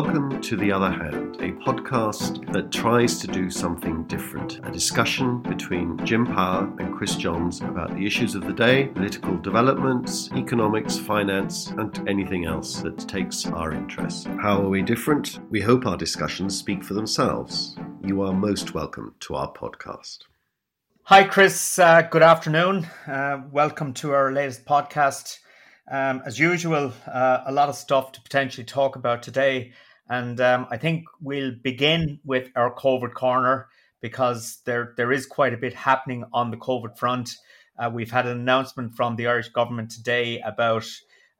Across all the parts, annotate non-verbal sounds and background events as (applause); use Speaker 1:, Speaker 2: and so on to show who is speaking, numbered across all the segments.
Speaker 1: Welcome to The Other Hand, a podcast that tries to do something different. A discussion between Jim Power and Chris Johns about the issues of the day, political developments, economics, finance, and anything else that takes our interest. How are we different? We hope our discussions speak for themselves. You are most welcome to our podcast.
Speaker 2: Hi, Chris. Uh, good afternoon. Uh, welcome to our latest podcast. Um, as usual, uh, a lot of stuff to potentially talk about today. And um, I think we'll begin with our COVID corner because there, there is quite a bit happening on the COVID front. Uh, we've had an announcement from the Irish government today about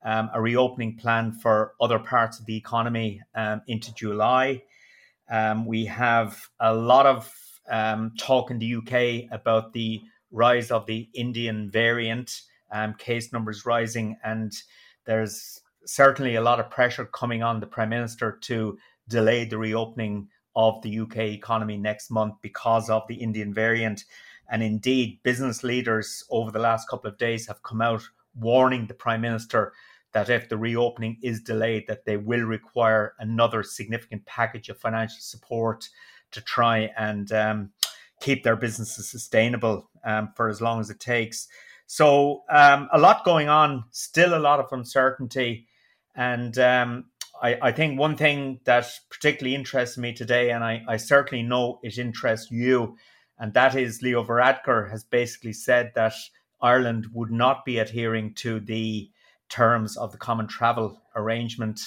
Speaker 2: um, a reopening plan for other parts of the economy um, into July. Um, we have a lot of um, talk in the UK about the rise of the Indian variant um, case numbers rising, and there's certainly a lot of pressure coming on the Prime Minister to delay the reopening of the UK economy next month because of the Indian variant. And indeed, business leaders over the last couple of days have come out warning the Prime Minister that if the reopening is delayed, that they will require another significant package of financial support to try and um, keep their businesses sustainable um, for as long as it takes. So um, a lot going on, still a lot of uncertainty, and um, I, I, think one thing that particularly interests me today, and I, I, certainly know it interests you, and that is Leo Varadkar has basically said that Ireland would not be adhering to the terms of the common travel arrangement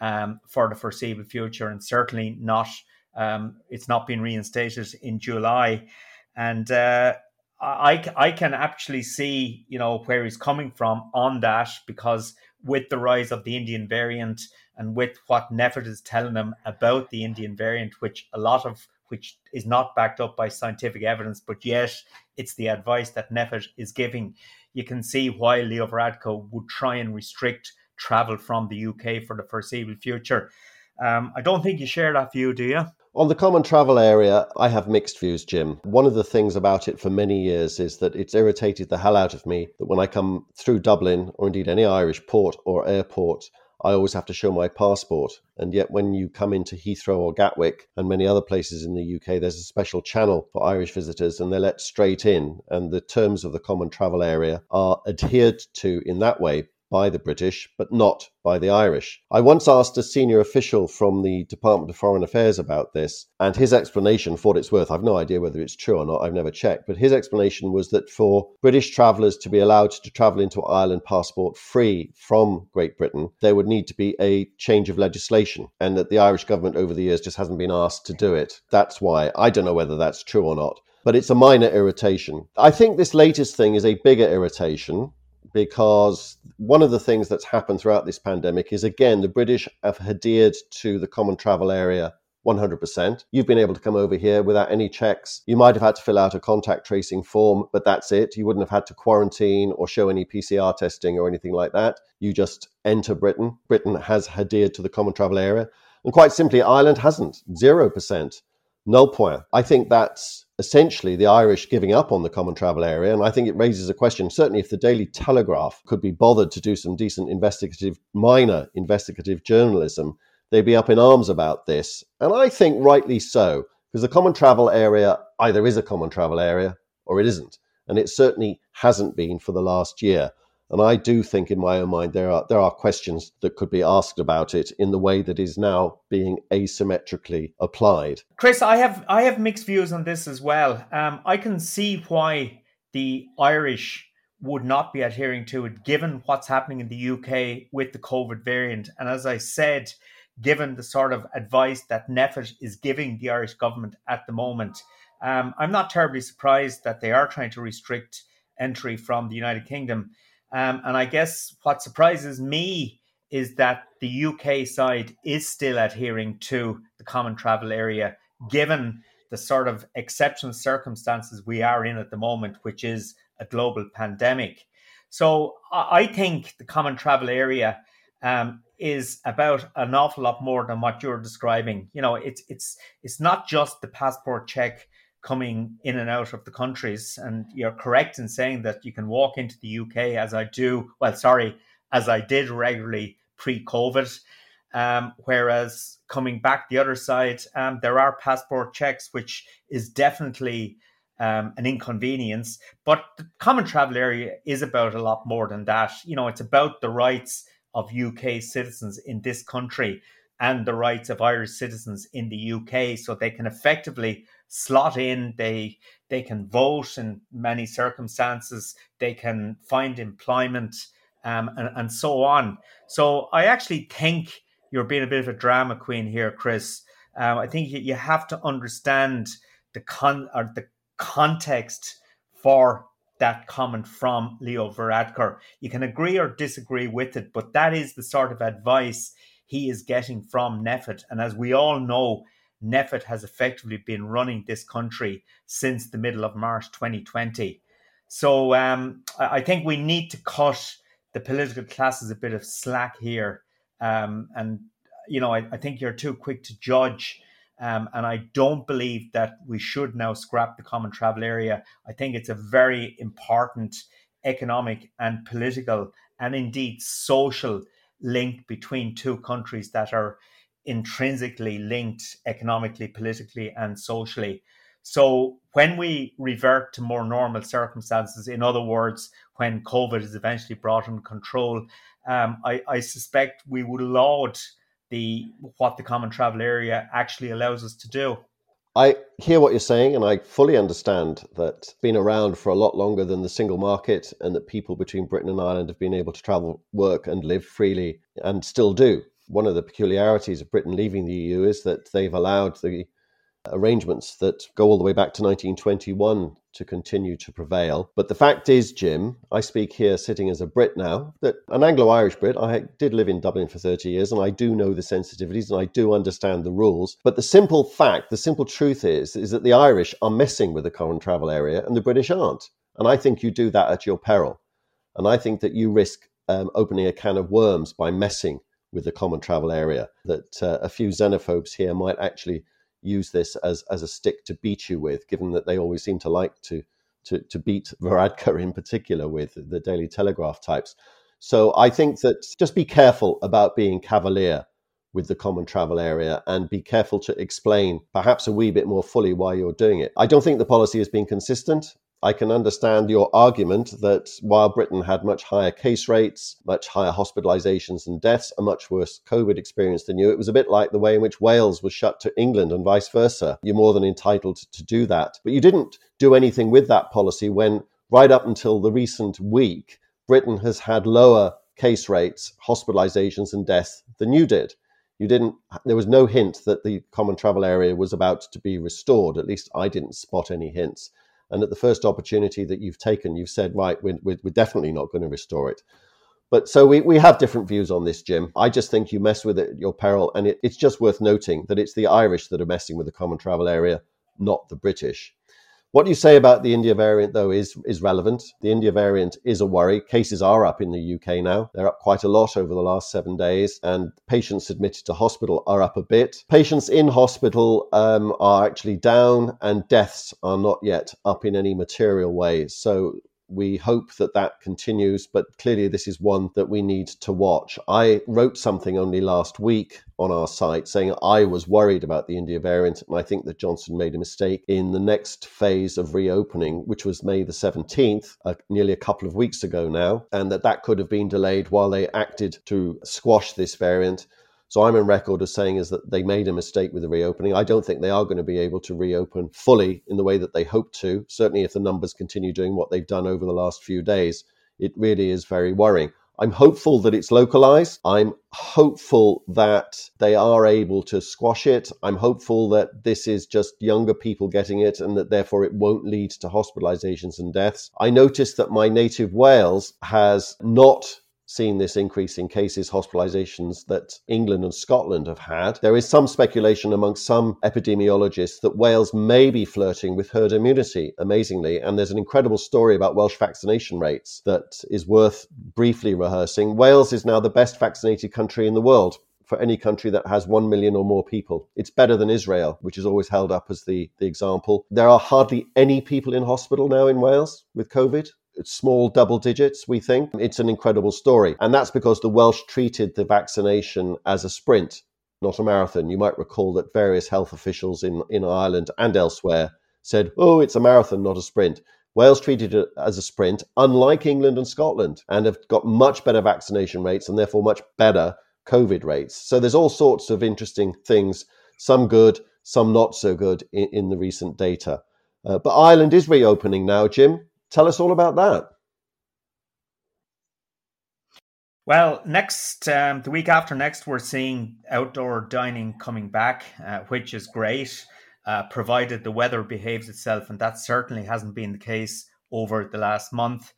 Speaker 2: um, for the foreseeable future, and certainly not. Um, it's not been reinstated in July, and uh, I, I can actually see, you know, where he's coming from on that because with the rise of the Indian variant and with what NPHET is telling them about the Indian variant, which a lot of which is not backed up by scientific evidence, but yet it's the advice that NPHET is giving, you can see why Leo Varadkar would try and restrict travel from the UK for the foreseeable future. Um, I don't think you share that view, do you?
Speaker 1: On the common travel area, I have mixed views, Jim. One of the things about it for many years is that it's irritated the hell out of me that when I come through Dublin or indeed any Irish port or airport, I always have to show my passport. And yet, when you come into Heathrow or Gatwick and many other places in the UK, there's a special channel for Irish visitors and they're let straight in. And the terms of the common travel area are adhered to in that way by the British, but not by the Irish. I once asked a senior official from the Department of Foreign Affairs about this, and his explanation, for what it's worth, I've no idea whether it's true or not, I've never checked, but his explanation was that for British travellers to be allowed to travel into Ireland passport free from Great Britain, there would need to be a change of legislation, and that the Irish government over the years just hasn't been asked to do it. That's why. I don't know whether that's true or not but it's a minor irritation. I think this latest thing is a bigger irritation because one of the things that's happened throughout this pandemic is again, the British have adhered to the common travel area 100%. You've been able to come over here without any checks. You might have had to fill out a contact tracing form, but that's it. You wouldn't have had to quarantine or show any PCR testing or anything like that. You just enter Britain. Britain has adhered to the common travel area. And quite simply, Ireland hasn't. 0%. Null point. I think that's essentially the Irish giving up on the common travel area. And I think it raises a question certainly, if the Daily Telegraph could be bothered to do some decent investigative, minor investigative journalism, they'd be up in arms about this. And I think rightly so, because the common travel area either is a common travel area or it isn't. And it certainly hasn't been for the last year. And I do think, in my own mind, there are there are questions that could be asked about it in the way that is now being asymmetrically applied.
Speaker 2: Chris, I have I have mixed views on this as well. Um, I can see why the Irish would not be adhering to it, given what's happening in the UK with the COVID variant. And as I said, given the sort of advice that NPHET is giving the Irish government at the moment, um, I'm not terribly surprised that they are trying to restrict entry from the United Kingdom. Um, and I guess what surprises me is that the UK side is still adhering to the common travel area, given the sort of exceptional circumstances we are in at the moment, which is a global pandemic. So I think the common travel area um, is about an awful lot more than what you're describing. You know, it's it's it's not just the passport check coming in and out of the countries. And you're correct in saying that you can walk into the UK as I do, well, sorry, as I did regularly pre COVID. Um, whereas coming back the other side, um, there are passport checks, which is definitely um, an inconvenience. But the common travel area is about a lot more than that. You know, it's about the rights of UK citizens in this country and the rights of Irish citizens in the UK, so they can effectively slot in. They they can vote in many circumstances. They can find employment um, and, and so on. So I actually think you're being a bit of a drama queen here, Chris. Um, I think you, have to understand the con or the context for that comment from Leo Varadkar. You can agree or disagree with it, but that is the sort of advice he is getting from NPHET. And as we all know, NPHET has effectively been running this country since the middle of March 2020. So um, I think we need to cut the political classes a bit of slack here. Um, and, you know, I, I, think you're too quick to judge. Um, and I don't believe that we should now scrap the common travel area. I think it's a very important economic and political and indeed social link between two countries that are intrinsically linked economically, politically, and socially. So when we revert to more normal circumstances, in other words, when COVID is eventually brought under control, um, I, I, suspect we would laud the what the common travel area actually allows us to do.
Speaker 1: I hear what you're saying, and I fully understand that been around for a lot longer than the single market, and that people between Britain and Ireland have been able to travel, work, and live freely, and still do. One of the peculiarities of Britain leaving the EU is that they've allowed the arrangements that go all the way back to 1921 to continue to prevail. But the fact is, Jim, I speak here sitting as a Brit now, that an Anglo Irish Brit, I did live in Dublin for 30 years and I do know the sensitivities and I do understand the rules. But the simple fact, the simple truth is, is that the Irish are messing with the common travel area and the British aren't. And I think you do that at your peril. And I think that you risk um, opening a can of worms by messing with the common travel area. That uh, a few xenophobes here might actually use this as, as a stick to beat you with, given that they always seem to like to, to, to beat Varadkar in particular with the Daily Telegraph types. So I think that just be careful about being cavalier with the common travel area and be careful to explain perhaps a wee bit more fully why you're doing it. I don't think the policy has been consistent. I can understand your argument that while Britain had much higher case rates, much higher hospitalizations and deaths, a much worse COVID experience than you, it was a bit like the way in which Wales was shut to England and vice versa. You're more than entitled to do that. But you didn't do anything with that policy when, right up until the recent week, Britain has had lower case rates, hospitalizations, and deaths than you did. You didn't, there was no hint that the common travel area was about to be restored. At least I didn't spot any hints. And at the first opportunity that you've taken, you've said, right, we're, we're definitely not going to restore it. But so we, we have different views on this, Jim. I just think you mess with it at your peril. And it, it's just worth noting that it's the Irish that are messing with the common travel area, not the British. What you say about the India variant, though, is, is relevant. The India variant is a worry. Cases are up in the UK now. They're up quite a lot over the last seven days, and patients admitted to hospital are up a bit. Patients in hospital um, are actually down, and deaths are not yet up in any material way. So We hope that that continues, but clearly this is one that we need to watch. I wrote something only last week on our site saying I was worried about the India variant, and I think that Johnson made a mistake in the next phase of reopening, which was May the 17th, uh, nearly a couple of weeks ago now, and that that could have been delayed while they acted to squash this variant. So I'm in record as saying is that they made a mistake with the reopening. I don't think they are going to be able to reopen fully in the way that they hope to. Certainly, if the numbers continue doing what they've done over the last few days, it really is very worrying. I'm hopeful that it's localized. I'm hopeful that they are able to squash it. I'm hopeful that this is just younger people getting it and that therefore it won't lead to hospitalizations and deaths. I noticed that my native Wales has not seen this increase in cases, hospitalizations that England and Scotland have had. There is some speculation among some epidemiologists that Wales may be flirting with herd immunity, amazingly. And there's an incredible story about Welsh vaccination rates that is worth briefly rehearsing. Wales is now the best vaccinated country in the world for any country that has 1 million or more people. It's better than Israel, which is always held up as the, the example. There are hardly any people in hospital now in Wales with COVID small double digits, we think. It's an incredible story. And that's because the Welsh treated the vaccination as a sprint, not a marathon. You might recall that various health officials in, in Ireland and elsewhere said, oh, it's a marathon, not a sprint. Wales treated it as a sprint, unlike England and Scotland, and have got much better vaccination rates and therefore much better COVID rates. So there's all sorts of interesting things, some good, some not so good in, in the recent data. Uh, but Ireland is reopening now, Jim. Tell us all about that.
Speaker 2: Well, next, um, the week after next, we're seeing outdoor dining coming back, uh, which is great, uh, provided the weather behaves itself. And that certainly hasn't been the case over the last month.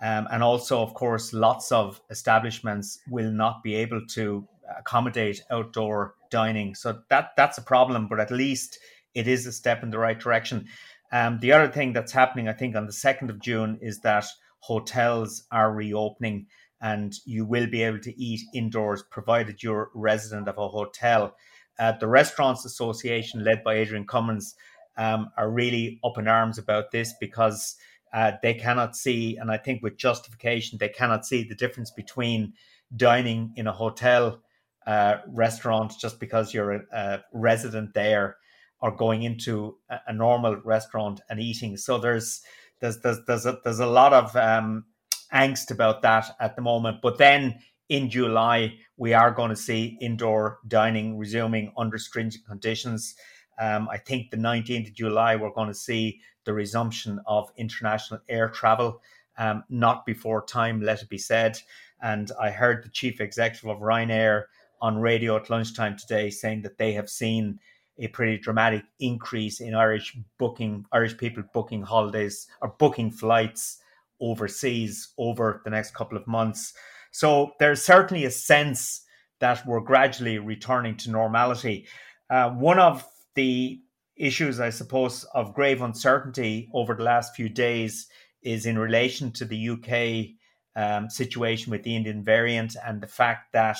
Speaker 2: Um, and also, of course, lots of establishments will not be able to accommodate outdoor dining. So that that's a problem, but at least it is a step in the right direction. Um, the other thing that's happening, I think, on the 2nd of June is that hotels are reopening and you will be able to eat indoors provided you're resident of a hotel. Uh, the Restaurants Association, led by Adrian Cummins, um, are really up in arms about this because uh, they cannot see, and I think with justification, they cannot see the difference between dining in a hotel uh, restaurant just because you're a, a resident there or going into a, a normal restaurant and eating. So there's there's there's there's a, there's a lot of um, angst about that at the moment. But then in July, we are going to see indoor dining resuming under stringent conditions. Um, I think the 19th of July, we're going to see the resumption of international air travel, um, not before time, let it be said. And I heard the chief executive of Ryanair on radio at lunchtime today saying that they have seen a pretty dramatic increase in Irish booking, Irish people booking holidays or booking flights overseas over the next couple of months. So there's certainly a sense that we're gradually returning to normality. Uh, one of the issues, I suppose, of grave uncertainty over the last few days is in relation to the UK um, situation with the Indian variant and the fact that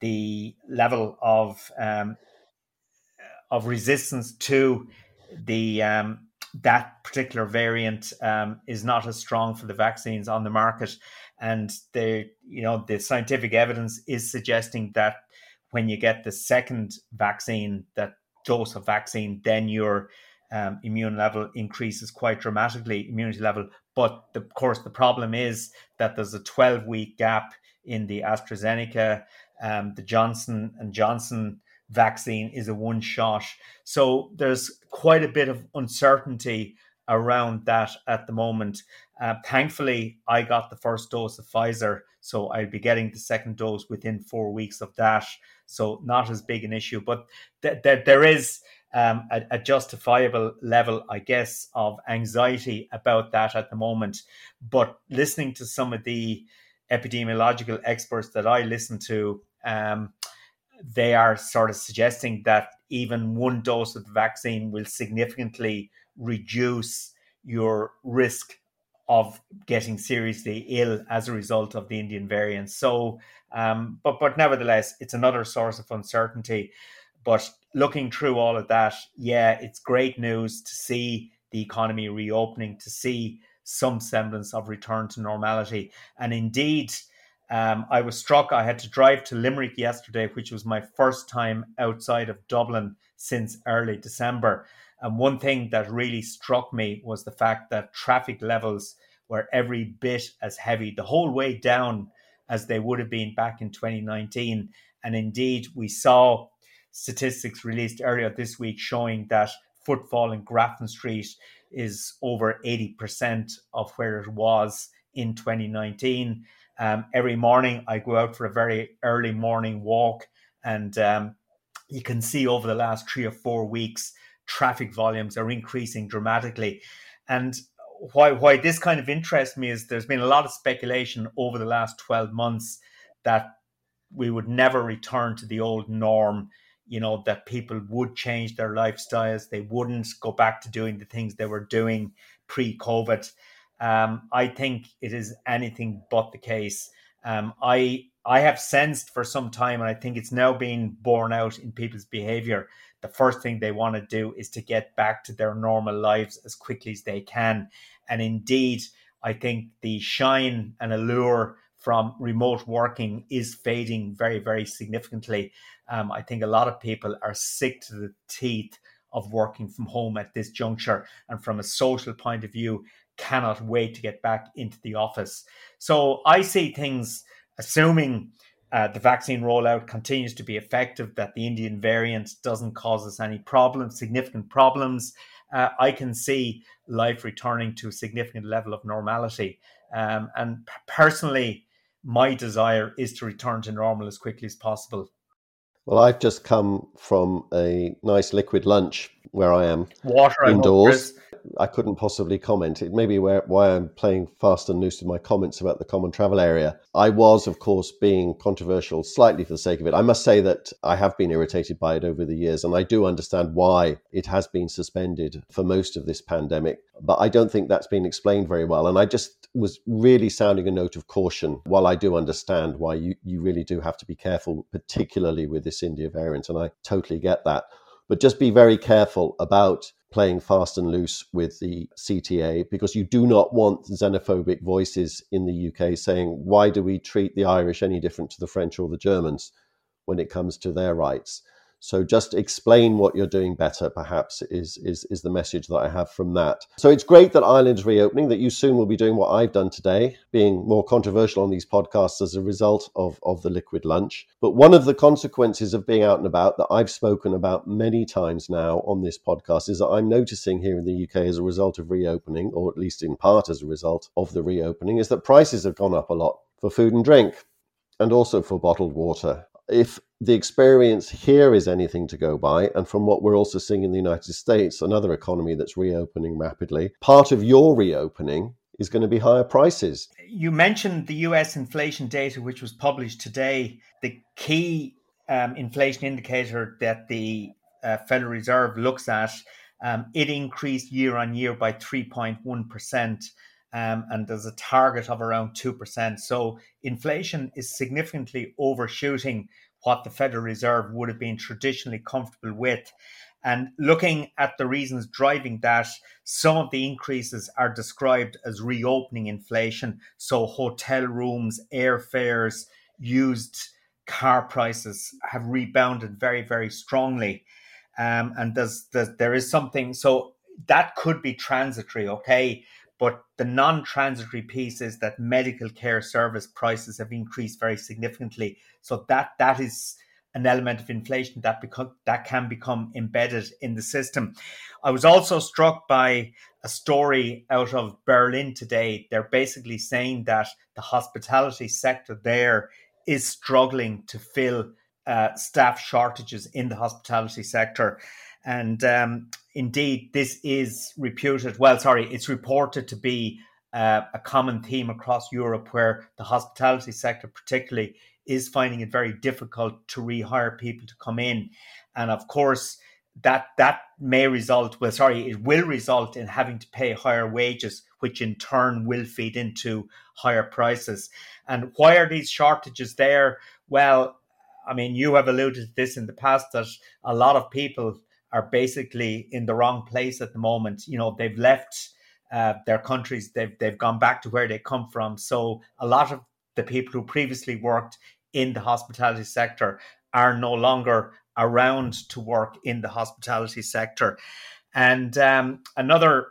Speaker 2: the level of um, of resistance to the um, that particular variant um, is not as strong for the vaccines on the market, and the you know the scientific evidence is suggesting that when you get the second vaccine, that dose of vaccine, then your um, immune level increases quite dramatically, immunity level. But the, of course, the problem is that there's a 12 week gap in the AstraZeneca, um, the Johnson and Johnson vaccine is a one shot. So there's quite a bit of uncertainty around that at the moment. Uh, thankfully, I got the first dose of Pfizer, so I'll be getting the second dose within four weeks of that. So not as big an issue, but th- th- there is um, a, a, justifiable level, I guess, of anxiety about that at the moment. But listening to some of the epidemiological experts that I listen to, um, they are sort of suggesting that even one dose of the vaccine will significantly reduce your risk of getting seriously ill as a result of the Indian variant. So, um, but but nevertheless, it's another source of uncertainty. But looking through all of that, yeah, it's great news to see the economy reopening, to see some semblance of return to normality. And indeed, um, I was struck. I had to drive to Limerick yesterday, which was my first time outside of Dublin since early December. And one thing that really struck me was the fact that traffic levels were every bit as heavy the whole way down as they would have been back in 2019. And indeed, we saw statistics released earlier this week showing that footfall in Grafton Street is over 80% of where it was in 2019. Um, every morning, I go out for a very early morning walk, and um, you can see over the last three or four weeks, traffic volumes are increasing dramatically. And why why this kind of interests me is there's been a lot of speculation over the last 12 months that we would never return to the old norm you know that people would change their lifestyles they wouldn't go back to doing the things they were doing pre-covid um, i think it is anything but the case. Um, i i have sensed for some time and i think it's now being borne out in people's behavior the first thing they want to do is to get back to their normal lives as quickly as they can. And indeed i think the shine and allure from remote working is fading very, very significantly. Um, I think a lot of people are sick to the teeth of working from home at this juncture, and from a social point of view, cannot wait to get back into the office. So I see things, assuming uh, the vaccine rollout continues to be effective, that the Indian variant doesn't cause us any problems, significant problems. Uh, I can see life returning to a significant level of normality. Um, and personally, my desire is to return to normal as quickly as possible.
Speaker 1: Well, I've just come from a nice liquid lunch where I am
Speaker 2: water
Speaker 1: indoors. I couldn't possibly comment. It may be where, why I'm playing fast and loose with my comments about the common travel area. I was, of course, being controversial slightly for the sake of it. I must say that I have been irritated by it over the years, and I do understand why it has been suspended for most of this pandemic. But I don't think that's been explained very well. And I just was really sounding a note of caution while I do understand why you, you really do have to be careful, particularly with this India variant. And I totally get that. But just be very careful about playing fast and loose with the CTA because you do not want xenophobic voices in the UK saying, why do we treat the Irish any different to the French or the Germans when it comes to their rights? So just explain what you're doing better, perhaps, is, is, is the message that I have from that. So it's great that Ireland's reopening, that you soon will be doing what I've done today, being more controversial on these podcasts as a result of, of the liquid lunch. But one of the consequences of being out and about that I've spoken about many times now on this podcast is that I'm noticing here in the UK as a result of reopening, or at least in part as a result of the reopening, is that prices have gone up a lot for food and drink and also for bottled water if the experience here is anything to go by, and from what we're also seeing in the United States, another economy that's reopening rapidly, part of your reopening is going to be higher prices.
Speaker 2: You mentioned the US inflation data, which was published today. The key um, inflation indicator that the uh, Federal Reserve looks at, um, it increased year on year by 3.1%. Um, and there's a target of around 2%. So inflation is significantly overshooting what the Federal Reserve would have been traditionally comfortable with. And looking at the reasons driving that, some of the increases are described as reopening inflation. So, hotel rooms, airfares, used car prices have rebounded very, very strongly. Um, and there's, there's, there is something, so that could be transitory, okay? But the non transitory piece is that medical care service prices have increased very significantly. So that that is an element of inflation that become, that can become embedded in the system. I was also struck by a story out of Berlin today. They're basically saying that the hospitality sector there is struggling to fill uh, staff shortages in the hospitality sector. And um, indeed, this is reputed, well, sorry, it's reported to be uh, a common theme across Europe where the hospitality sector, particularly, is finding it very difficult to rehire people to come in. And of course, that that may result well sorry it will result in having to pay higher wages which in turn will feed into higher prices and why are these shortages there well i mean you have alluded to this in the past that a lot of people are basically in the wrong place at the moment. You know, they've left uh, their countries. They've they've gone back to where they come from. So a lot of the people who previously worked in the hospitality sector are no longer around to work in the hospitality sector. And um, another,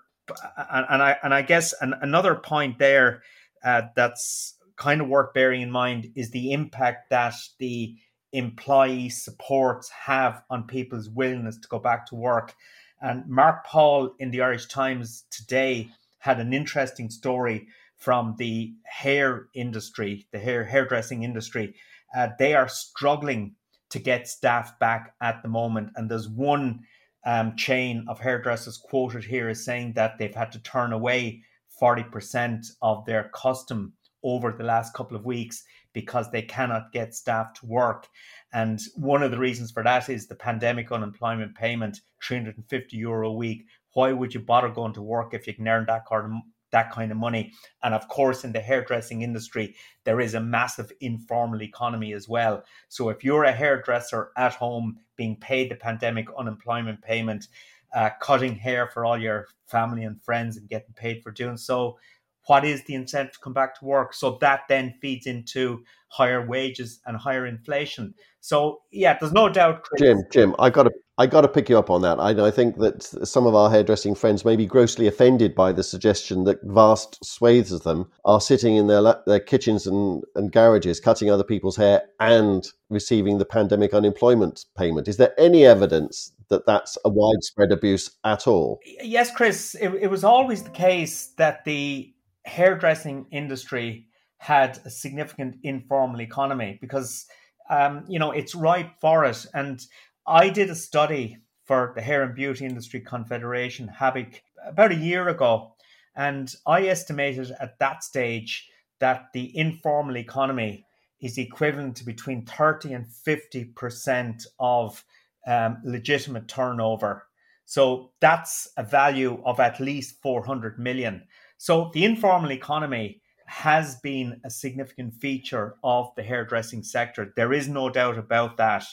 Speaker 2: and I and I guess an, another point there uh, that's kind of worth bearing in mind is the impact that the employee supports have on people's willingness to go back to work. And Mark Paul in the Irish Times today had an interesting story from the hair industry, the hair hairdressing industry. Uh, they are struggling to get staff back at the moment, and there's one um, chain of hairdressers quoted here as saying that they've had to turn away 40% of their custom over the last couple of weeks because they cannot get staff to work. And one of the reasons for that is the pandemic unemployment payment, 350 euro a week. Why would you bother going to work if you can earn that kind of that kind of money. And of course, in the hairdressing industry, there is a massive informal economy as well. So if you're a hairdresser at home being paid the pandemic unemployment payment, uh, cutting hair for all your family and friends and getting paid for doing so, what is the incentive to come back to work? So that then feeds into higher wages and higher inflation. So yeah, there's no doubt.
Speaker 1: Chris. Jim, Jim, I got to I got to pick you up on that. I, I, think that some of our hairdressing friends may be grossly offended by the suggestion that vast swathes of them are sitting in their their kitchens and, and garages, cutting other people's hair and receiving the pandemic unemployment payment. Is there any evidence that that's a widespread abuse at all?
Speaker 2: Yes, Chris. It, it was always the case that the hairdressing industry had a significant informal economy because um, you know it's ripe for it. And I did a study for the Hair and Beauty Industry Confederation, HABIC, about a year ago, and I estimated at that stage that the informal economy is equivalent to between 30 and 50% of um, legitimate turnover. So that's a value of at least 400 million. So the informal economy has been a significant feature of the hairdressing sector. There is no doubt about that.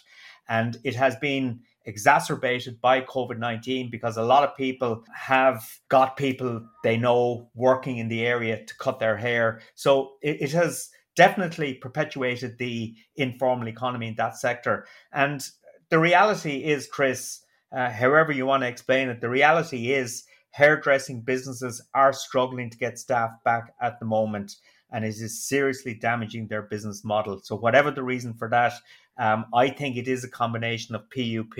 Speaker 2: And it has been exacerbated by COVID 19 because a lot of people have got people they know working in the area to cut their hair. So it, it has definitely perpetuated the informal economy in that sector. And the reality is, Chris, uh, however you want to explain it, the reality is hairdressing businesses are struggling to get staff back at the moment and it is seriously damaging their business model. So, whatever the reason for that, um, I think it is a combination of PUP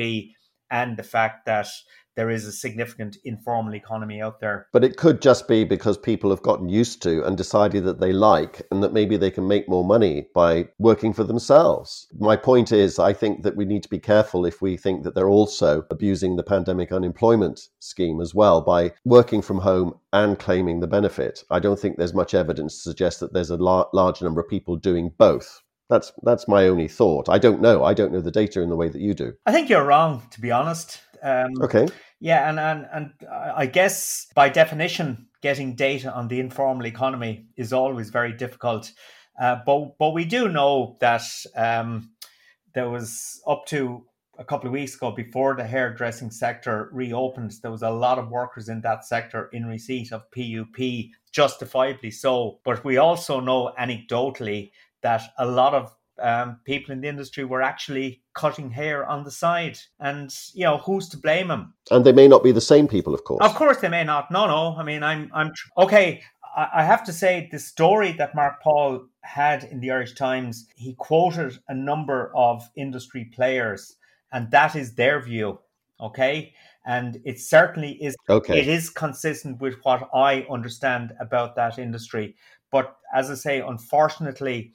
Speaker 2: and the fact that there is a significant informal economy out there.
Speaker 1: But it could just be because people have gotten used to and decided that they like and that maybe they can make more money by working for themselves. My point is, I think that we need to be careful if we think that they're also abusing the pandemic unemployment scheme as well by working from home and claiming the benefit. I don't think there's much evidence to suggest that there's a la- large number of people doing both. That's that's my only thought. I don't know. I don't know the data in the way that you do.
Speaker 2: I think you're wrong, to be honest.
Speaker 1: Um, okay.
Speaker 2: Yeah, and, and and I guess by definition, getting data on the informal economy is always very difficult. Uh, but but we do know that um, there was up to a couple of weeks ago, before the hairdressing sector reopened, there was a lot of workers in that sector in receipt of PUP, justifiably so. But we also know anecdotally that a lot of um, people in the industry were actually cutting hair on the side. And, you know, who's to blame them?
Speaker 1: And they may not be the same people, of course.
Speaker 2: Of course, they may not. No, no. I mean, I'm, I'm, okay. I have to say, the story that Mark Paul had in the Irish Times, he quoted a number of industry players, and that is their view. Okay. And it certainly is, okay. it is consistent with what I understand about that industry. But as I say, unfortunately,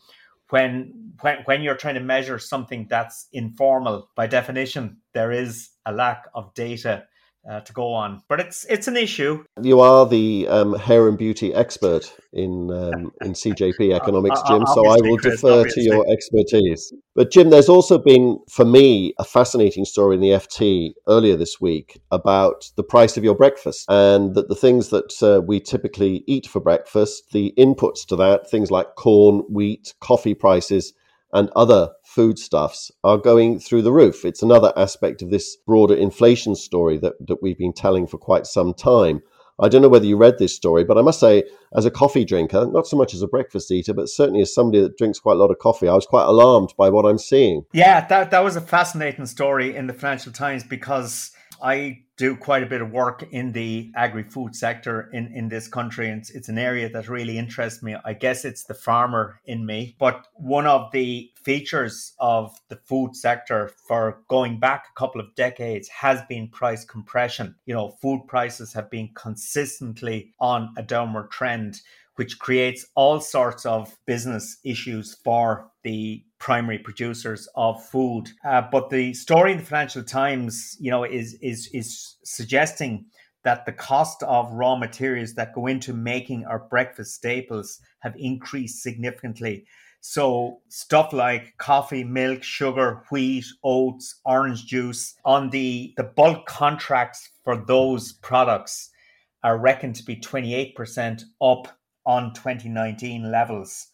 Speaker 2: when when when you're trying to measure something that's informal by definition there is a lack of data uh, to go on. But it's it's an issue.
Speaker 1: You are the um, hair and beauty expert in um, in CJP (laughs) economics, Jim. so I will Chris, defer obviously. to your expertise. But Jim, there's also been for me a fascinating story in the FT earlier this week about the price of your breakfast and that the things that uh, we typically eat for breakfast, the inputs to that, things like corn, wheat, coffee prices and other foodstuffs are going through the roof. It's another aspect of this broader inflation story that, that we've been telling for quite some time. I don't know whether you read this story, but I must say, as a coffee drinker, not so much as a breakfast eater, but certainly as somebody that drinks quite a lot of coffee, I was quite alarmed by what I'm seeing.
Speaker 2: Yeah, that, that was a fascinating story in the Financial Times because I do quite a bit of work in the agri-food sector in, in this country and it's, it's an area that really interests me. I guess it's the farmer in me but one of the features of the food sector for going back a couple of decades has been price compression. You know food prices have been consistently on a downward trend which creates all sorts of business issues for the primary producers of food. Uh, but the story in the Financial Times, you know, is is is suggesting that the cost of raw materials that go into making our breakfast staples have increased significantly. So stuff like coffee, milk, sugar, wheat, oats, orange juice on the the bulk contracts for those products are reckoned to be 28% up on 2019 levels.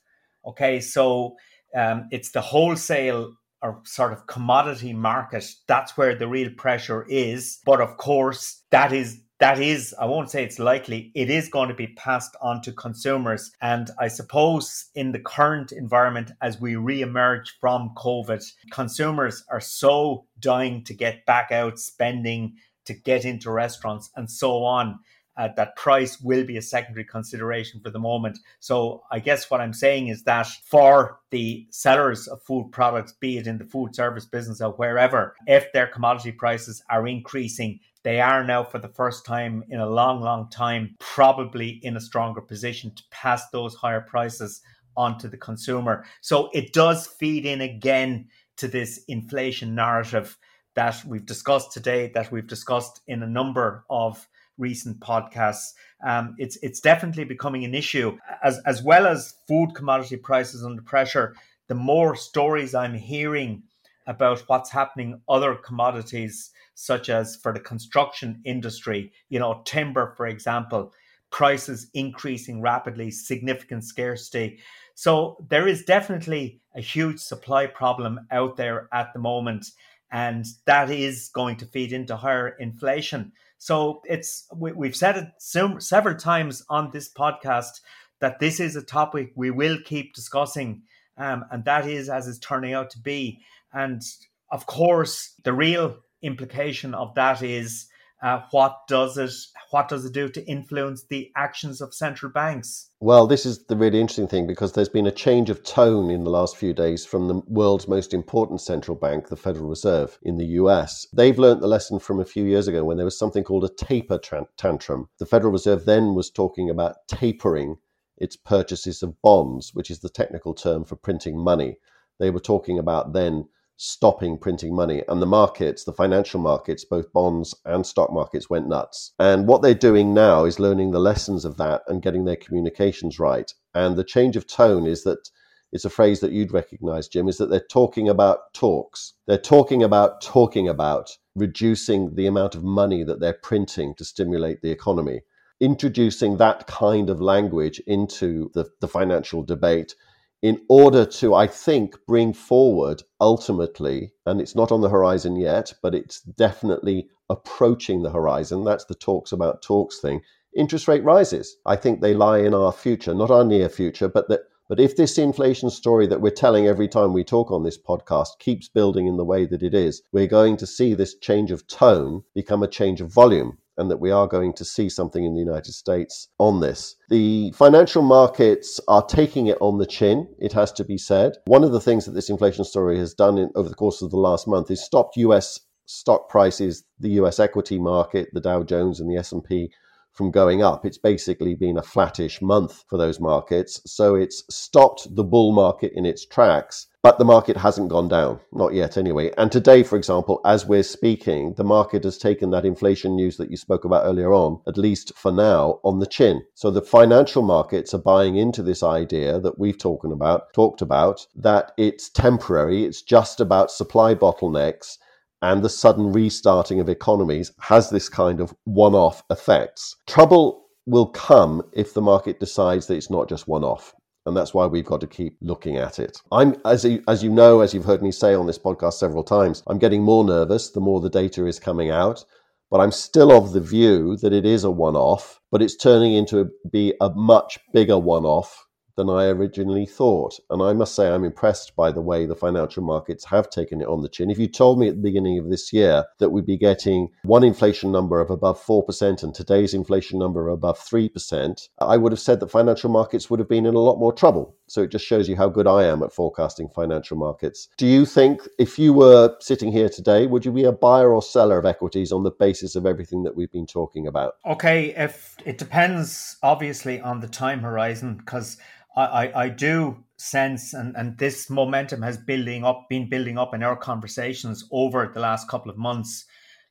Speaker 2: Okay, so um, it's the wholesale or sort of commodity market. That's where the real pressure is. But of course, that is that is, I won't say it's likely, it is going to be passed on to consumers. And I suppose in the current environment, as we re emerge from COVID, consumers are so dying to get back out spending, to get into restaurants, and so on uh, that price will be a secondary consideration for the moment. So I guess what I'm saying is that for the sellers of food products, be it in the food service business or wherever, if their commodity prices are increasing, they are now for the first time in a long, long time, probably in a stronger position to pass those higher prices onto the consumer. So it does feed in again to this inflation narrative that we've discussed today, that we've discussed in a number of recent podcasts. Um, it's it's definitely becoming an issue as as well as food commodity prices under pressure. The more stories I'm hearing about what's happening other commodities such as for the construction industry, you know, timber, for example, prices increasing rapidly, significant scarcity. So there is definitely a huge supply problem out there at the moment, and that is going to feed into higher inflation. So it's we, have said it several times on this podcast that this is a topic we will keep discussing, um, and that is as it's turning out to be. And of course, the real implication of that is uh, what does it what does it do to influence the actions of central banks?
Speaker 1: Well, this is the really interesting thing because there's been a change of tone in the last few days from the world's most important central bank, the Federal Reserve in the US. They've learnt the lesson from a few years ago when there was something called a taper tantrum. The Federal Reserve then was talking about tapering its purchases of bonds, which is the technical term for printing money. They were talking about then stopping printing money. And the markets, the financial markets, both bonds and stock markets, went nuts. And what they're doing now is learning the lessons of that and getting their communications right. And the change of tone is that it's a phrase that you'd recognize, Jim, is that they're talking about talks. They're talking about talking about reducing the amount of money that they're printing to stimulate the economy. Introducing that kind of language into the, the financial debate in order to, I think, bring forward ultimately, and it's not on the horizon yet, but it's definitely approaching the horizon. That's the talks about talks thing. Interest rate rises. I think they lie in our future, not our near future, but that. But if this inflation story that we're telling every time we talk on this podcast keeps building in the way that it is, we're going to see this change of tone become a change of volume and that we are going to see something in the United States on this. The financial markets are taking it on the chin, it has to be said. One of the things that this inflation story has done in, over the course of the last month is stopped US stock prices, the US equity market, the Dow Jones and the S&P from going up. It's basically been a flattish month for those markets. So it's stopped the bull market in its tracks, but the market hasn't gone down, not yet anyway. And today, for example, as we're speaking, the market has taken that inflation news that you spoke about earlier on, at least for now, on the chin. So the financial markets are buying into this idea that we've talking about, talked about, that it's temporary, it's just about supply bottlenecks and the sudden restarting of economies has this kind of one off effects. Trouble will come if the market decides that it's not just one off. And that's why we've got to keep looking at it. I'm, as you, as you know, as you've heard me say on this podcast several times, I'm getting more nervous the more the data is coming out. but I'm still of the view that it is a one off, but it's turning into a, be a much bigger one off than I originally thought. And I must say, I'm impressed by the way the financial markets have taken it on the chin. If you told me at the beginning of this year that we'd be getting one inflation number of above 4% and today's inflation number of above 3%, I would have said that financial markets would have been in a lot more trouble. So it just shows you how good I am at forecasting financial markets. Do you think if you were sitting here today, would you be a buyer or seller of equities on the basis of everything that we've been talking about?
Speaker 2: Okay, if it depends obviously on the time horizon because I, I, do sense, and, and this momentum has building up, been building up in our conversations over the last couple of months.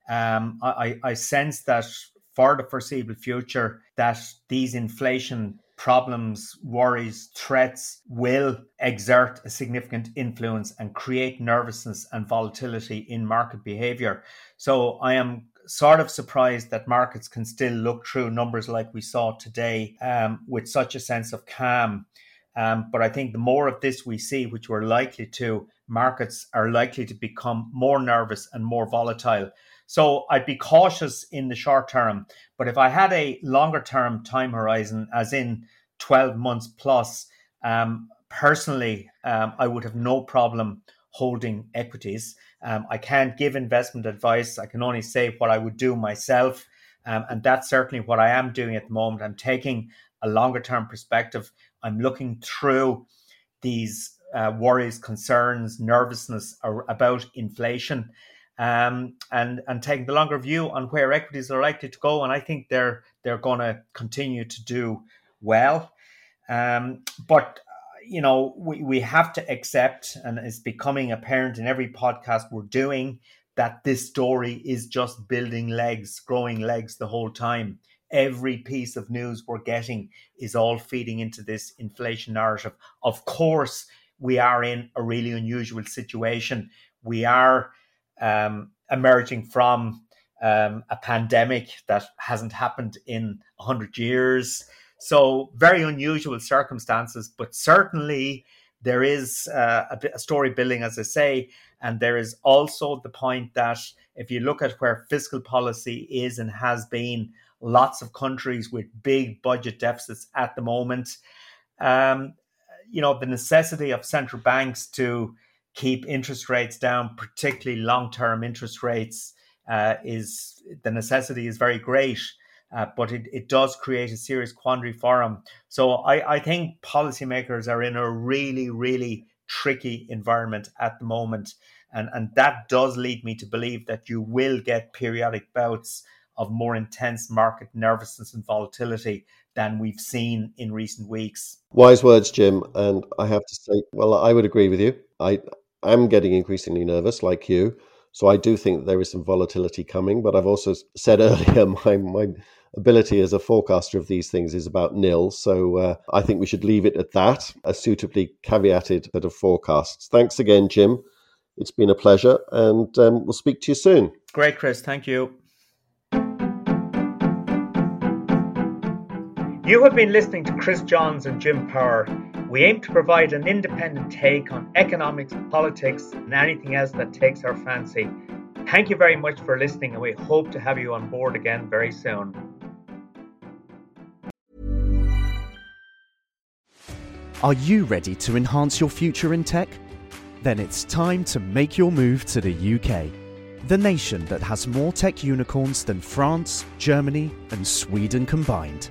Speaker 2: Um, I, I sense that for the foreseeable future, that these inflation problems, worries, threats will exert a significant influence and create nervousness and volatility in market behavior. So I am sort of surprised that markets can still look through numbers like we saw today um, with such a sense of calm. Um, but I think the more of this we see, which we're likely to, markets are likely to become more nervous and more volatile. So I'd be cautious in the short term. But if I had a longer term time horizon, as in 12 months plus, um, personally, um, I would have no problem holding equities. Um, I can't give investment advice. I can only say what I would do myself. Um, and that's certainly what I am doing at the moment. I'm taking a longer term perspective. I'm looking through these uh, worries, concerns, nervousness about inflation, um, and and taking the longer view on where equities are likely to go. And I think they're they're going to continue to do well. Um, but you know, we, we have to accept, and it's becoming apparent in every podcast we're doing, that this story is just building legs, growing legs the whole time every piece of news we're getting is all feeding into this inflation narrative. Of course, we are in a really unusual situation. We are um, emerging from um, a pandemic that hasn't happened in 100 years. So, very unusual circumstances, but certainly there is uh, a, a story building, as I say. And there is also the point that if you look at where fiscal policy is and has been lots of countries with big budget deficits at the moment. Um, you know, the necessity of central banks to keep interest rates down, particularly long term interest rates, uh, is the necessity is very great. Uh, but it, it does create a serious quandary for them. So I, I think policymakers are in a really, really tricky environment at the moment. And, and that does lead me to believe that you will get periodic bouts of more intense market nervousness and volatility than we've seen in recent weeks.
Speaker 1: Wise words, Jim. And I have to say, well, I would agree with you. I am getting increasingly nervous, like you. So I do think there is some volatility coming. But I've also said (laughs) earlier, my, my ability as a forecaster of these things is about nil. So uh, I think we should leave it at that, a suitably caveated set of forecasts. Thanks again, Jim. It's been a pleasure, and um, we'll speak to you soon.
Speaker 2: Great, Chris. Thank you. You have been listening to Chris Johns and Jim Power. We aim to provide an independent take on economics, politics, and anything else that takes our fancy. Thank you very much for listening, and we hope to have you on board again very soon.
Speaker 3: Are you ready to enhance your future in tech? Then it's time to make your move to the UK, the nation that has more tech unicorns than France, Germany, and Sweden combined